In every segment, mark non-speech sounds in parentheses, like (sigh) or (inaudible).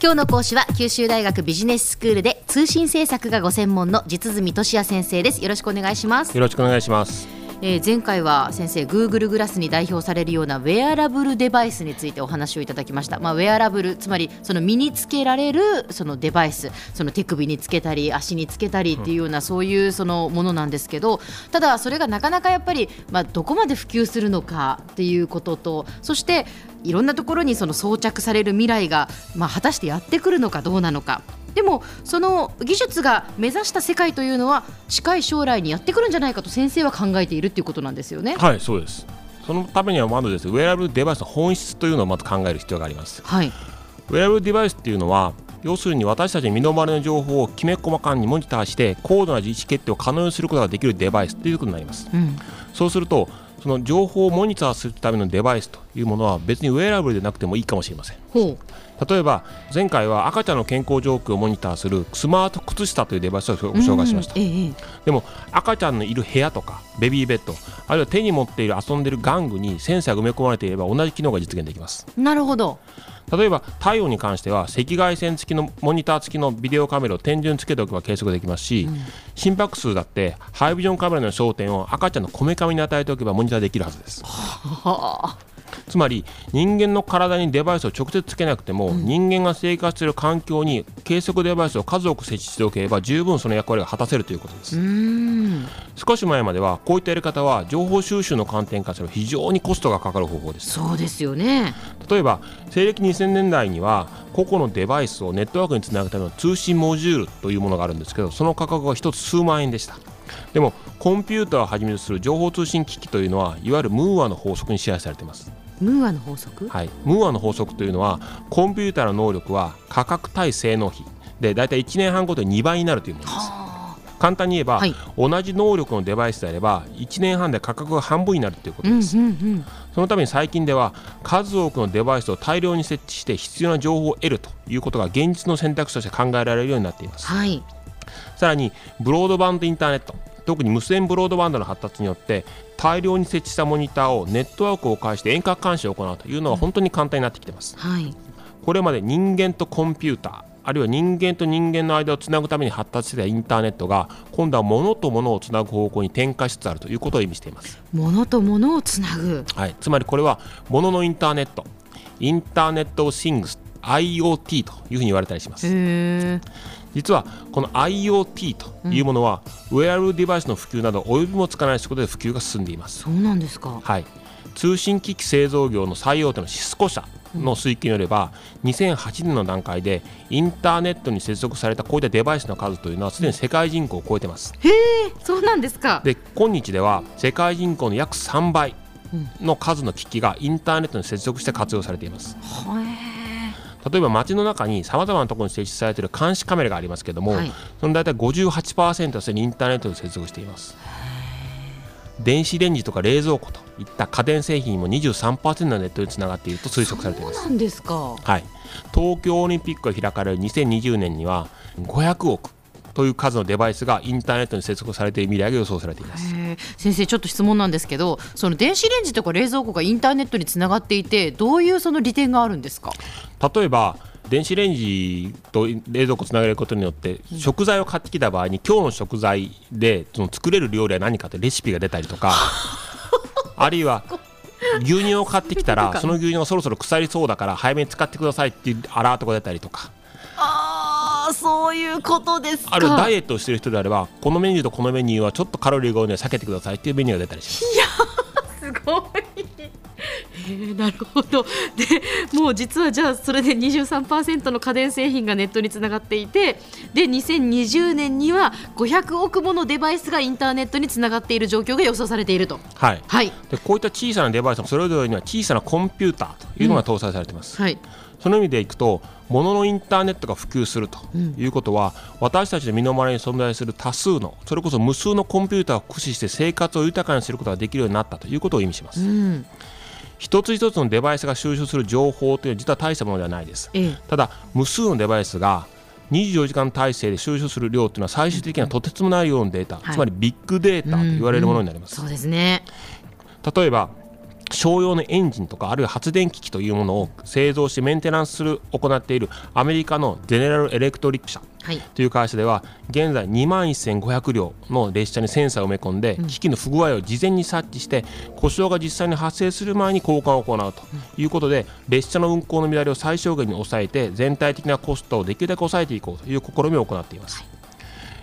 今日の講師は九州大学ビジネススクールで通信政策がご専門の実住俊也先生です。よろしくお願いします。よろしくお願いします。えー、前回は先生 Google グラスに代表されるようなウェアラブルデバイスについてお話をいただきました、まあ、ウェアラブルつまりその身につけられるそのデバイスその手首につけたり足につけたりっていうような、そういうそのものなんですけどただそれがなかなかやっぱり、まあ、どこまで普及するのかっていうこととそしていろんなところにその装着される未来が、まあ、果たしてやってくるのかどうなのかでもその技術が目指した世界というのは近い将来にやってくるんじゃないかと先生は考えているということなんですよね。はいそうですそのためにはまずですウェアラブルデバイスの本質というのをまず考える必要があります。はい、ウェアラブルデバイスっていうのは要するに私たちの身の回りの情報をきめ細かにモニターして高度な意思決定を可能にすることができるデバイスということになります。うん、そうするとその情報をモニターするためのデバイスというものは別にウェアラブルでなくてもいいかもしれません。例えば前回は赤ちゃんの健康状況をモニターするスマート靴下というデバイスをご紹介しました、でも赤ちゃんのいる部屋とかベビーベッドあるいは手に持っている遊んでいる玩具にセンサーが埋め込まれていれば同じ機能が実現できます。なるほど例えば体温に関しては赤外線付きのモニター付きのビデオカメラを天井につけておけば計測できますし、うん、心拍数だってハイビジョンカメラの焦点を赤ちゃんのこめかみに与えておけばモニターできるはずです。つまり人間の体にデバイスを直接つけなくても、うん、人間が生活する環境に計測デバイスを数多く設置しておけば十分その役割が果たせるということです。少し前まではこういったやり方は情報収集の観点からすると非常にコストがかかる方法です。そうですよね。例えば西暦2000年代には個々のデバイスをネットワークにつなぐための通信モジュールというものがあるんですけどその価格は1つ数万円でしたでもコンピューターをはじめとする情報通信機器というのはいわゆるムーアの法則に支配されています。ムーアの法則？はい。ムーアの法則というのはコンピューターの能力は価格対性能比。で大体1年半ごとに2倍になるというものです。簡単に言えば、はい、同じ能力のデバイスであれば1年半で価格が半分になるということです、うんうんうん、そのために最近では数多くのデバイスを大量に設置して必要な情報を得るということが現実の選択肢として考えられるようになっています、はい、さらにブロードバンドインターネット特に無線ブロードバンドの発達によって大量に設置したモニターをネットワークを介して遠隔監視を行うというのは本当に簡単になってきています、はい、これまで人間とコンピューターあるいは人間と人間の間をつなぐために発達していたインターネットが今度は物と物をつなぐ方向に転化しつつあるということを意味しています。物と物をつなぐ、はい、つまりこれは物のインターネットインターネットシングス IoT というふうに言われたりします実はこの IoT というものは、うん、ウェアラブルデバイスの普及など及びもつかない仕事で普及が進んでいます。そうなんですか。はい。通信機器製造業の最大手のシスコ社の推計によれば、うん、2008年の段階でインターネットに接続されたこういったデバイスの数というのはすでに世界人口を超えてます。へえそうなんですか。で今日では世界人口の約3倍の数の機器がインターネットに接続して活用されています、へえ例えば街の中にさまざまなところに設置されている監視カメラがありますけれども、はい、その大体58%はすでにインターネットに接続しています。電子レンジとか冷蔵庫といった家電製品も23%のネットにつながっていると推測されています。そうなんですか、はい、東京オリンピックが開かれる2020年には500億という数のデバイスがインターネットに接続されている未来が予想されています先生ちょっと質問なんですけどその電子レンジとか冷蔵庫がインターネットにつながっていてどういうその利点があるんですか？例えば電子レンジと冷蔵庫つなげることによって食材を買ってきた場合に今日の食材でその作れる料理は何かってレシピが出たりとか (laughs) あるいは牛乳を買ってきたら (laughs) その牛乳がそろそろ腐りそうだから早めに使ってくださいっていうアラートが出たりとかそういうことですあるダイエットをしている人であればこのメニューとこのメニューはちょっとカロリーが多いので避けてくださいっていうメニューが出たりします。いやすごい。えー、なるほど。でもう実はじゃあそれで23%の家電製品がネットにつながっていてで2020年には500億ものデバイスがインターネットにつながっている状況が予想されていると、はい、はい、でこういった小さなデバイスもそれぞれには小さなコンピューターというのが搭載されています、うん、はいその意味でいくと物のインターネットが普及するということは、うん、私たちの身の回りに存在する多数のそれこそ無数のコンピューターを駆使して生活を豊かにすることができるようになったということを意味します。うん。一つ一つのデバイスが収集する情報というのは実は大したものではないです、ええ、ただ無数のデバイスが24時間体制で収集する量というのは最終的にはとてつもない量のデータ、つまりビッグデータと言われるものになります、うんうん、そうですね。例えば商用のエンジンとかあるいは発電機器というものを製造してメンテナンスする行っているアメリカのゼネラル・エレクトリック社という会社では現在2万1500両の列車にセンサーを埋め込んで機器の不具合を事前に察知して故障が実際に発生する前に交換を行うということで列車の運行の乱れを最小限に抑えて全体的なコストをできるだけ抑えていこうという試みを行っています。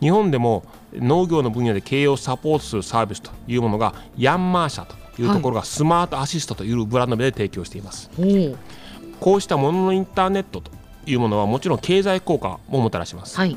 日本でも農業の分野で経営をサポートするサービスというものがヤンマー社というところがスマートアシストというブランド名で提供しています、こうしたもののインターネットというものはもちろん経済効果ももたらします、はい、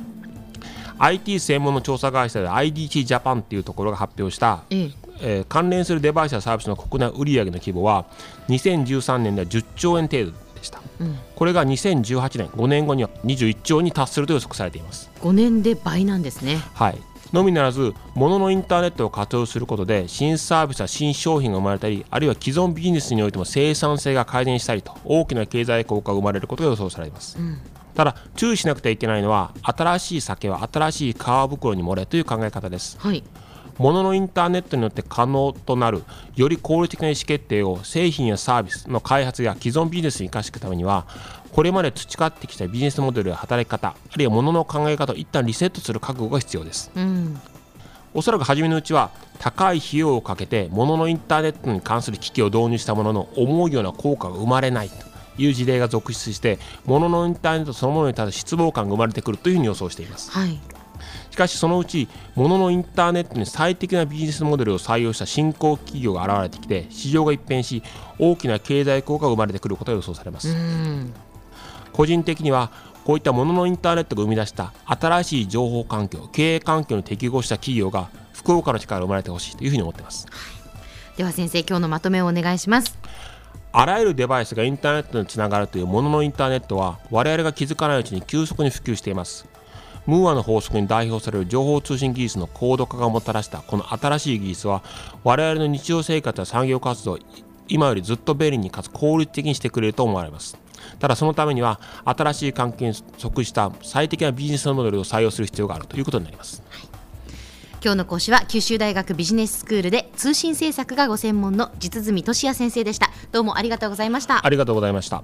IT 専門の調査会社で IDT ジャパンっていうところが発表した、ええ。えー、関連するデバイスやサービスの国内売上の規模は2013年では10兆円程度でした、うん、これが2018年5年後には21兆に達すると予測されています。5年で倍なんですね。はいのみならず、物のインターネットを活用することで、新サービスや新商品が生まれたり、あるいは既存ビジネスにおいても生産性が改善したりと、大きな経済効果が生まれることが予想されます。うん。ただ注意しなくてはいけないのは新しい酒は新しい皮袋に漏れという考え方です、はい、物のインターネットによって可能となるより効率的な意思決定を製品やサービスの開発や既存ビジネスに生かしていくためにはこれまで培ってきたビジネスモデルや働き方あるいは物の考え方を一旦リセットする覚悟が必要です、うん、おそらく初めのうちは高い費用をかけて物のインターネットに関する機器を導入したものの思うような効果が生まれないと。いう事例が続出して物のインターネットそのものに対する失望感が生まれてくるというふうに予想しています、はい、しかしそのうち物のインターネットに最適なビジネスモデルを採用した新興企業が現れてきて市場が一変し大きな経済効果が生まれてくることが予想されます。個人的にはこういったもののインターネットが生み出した新しい情報環境経営環境に適合した企業が福岡の力が生まれてほしいというふうに思っています、では先生今日のまとめをお願いしますあらゆるデバイスがインターネットにつながるというもののインターネットは我々が気づかないうちに急速に普及していますムーアの法則に代表される情報通信技術の高度化がもたらしたこの新しい技術は我々の日常生活や産業活動を今よりずっと便利にかつ効率的にしてくれると思われます。ただそのためには新しい環境に即した最適なビジネスモデルを採用する必要があるということになります、はい。今日の講師は九州大学ビジネススクールで通信政策がご専門の実住俊也先生でした。どうもありがとうございました。ありがとうございました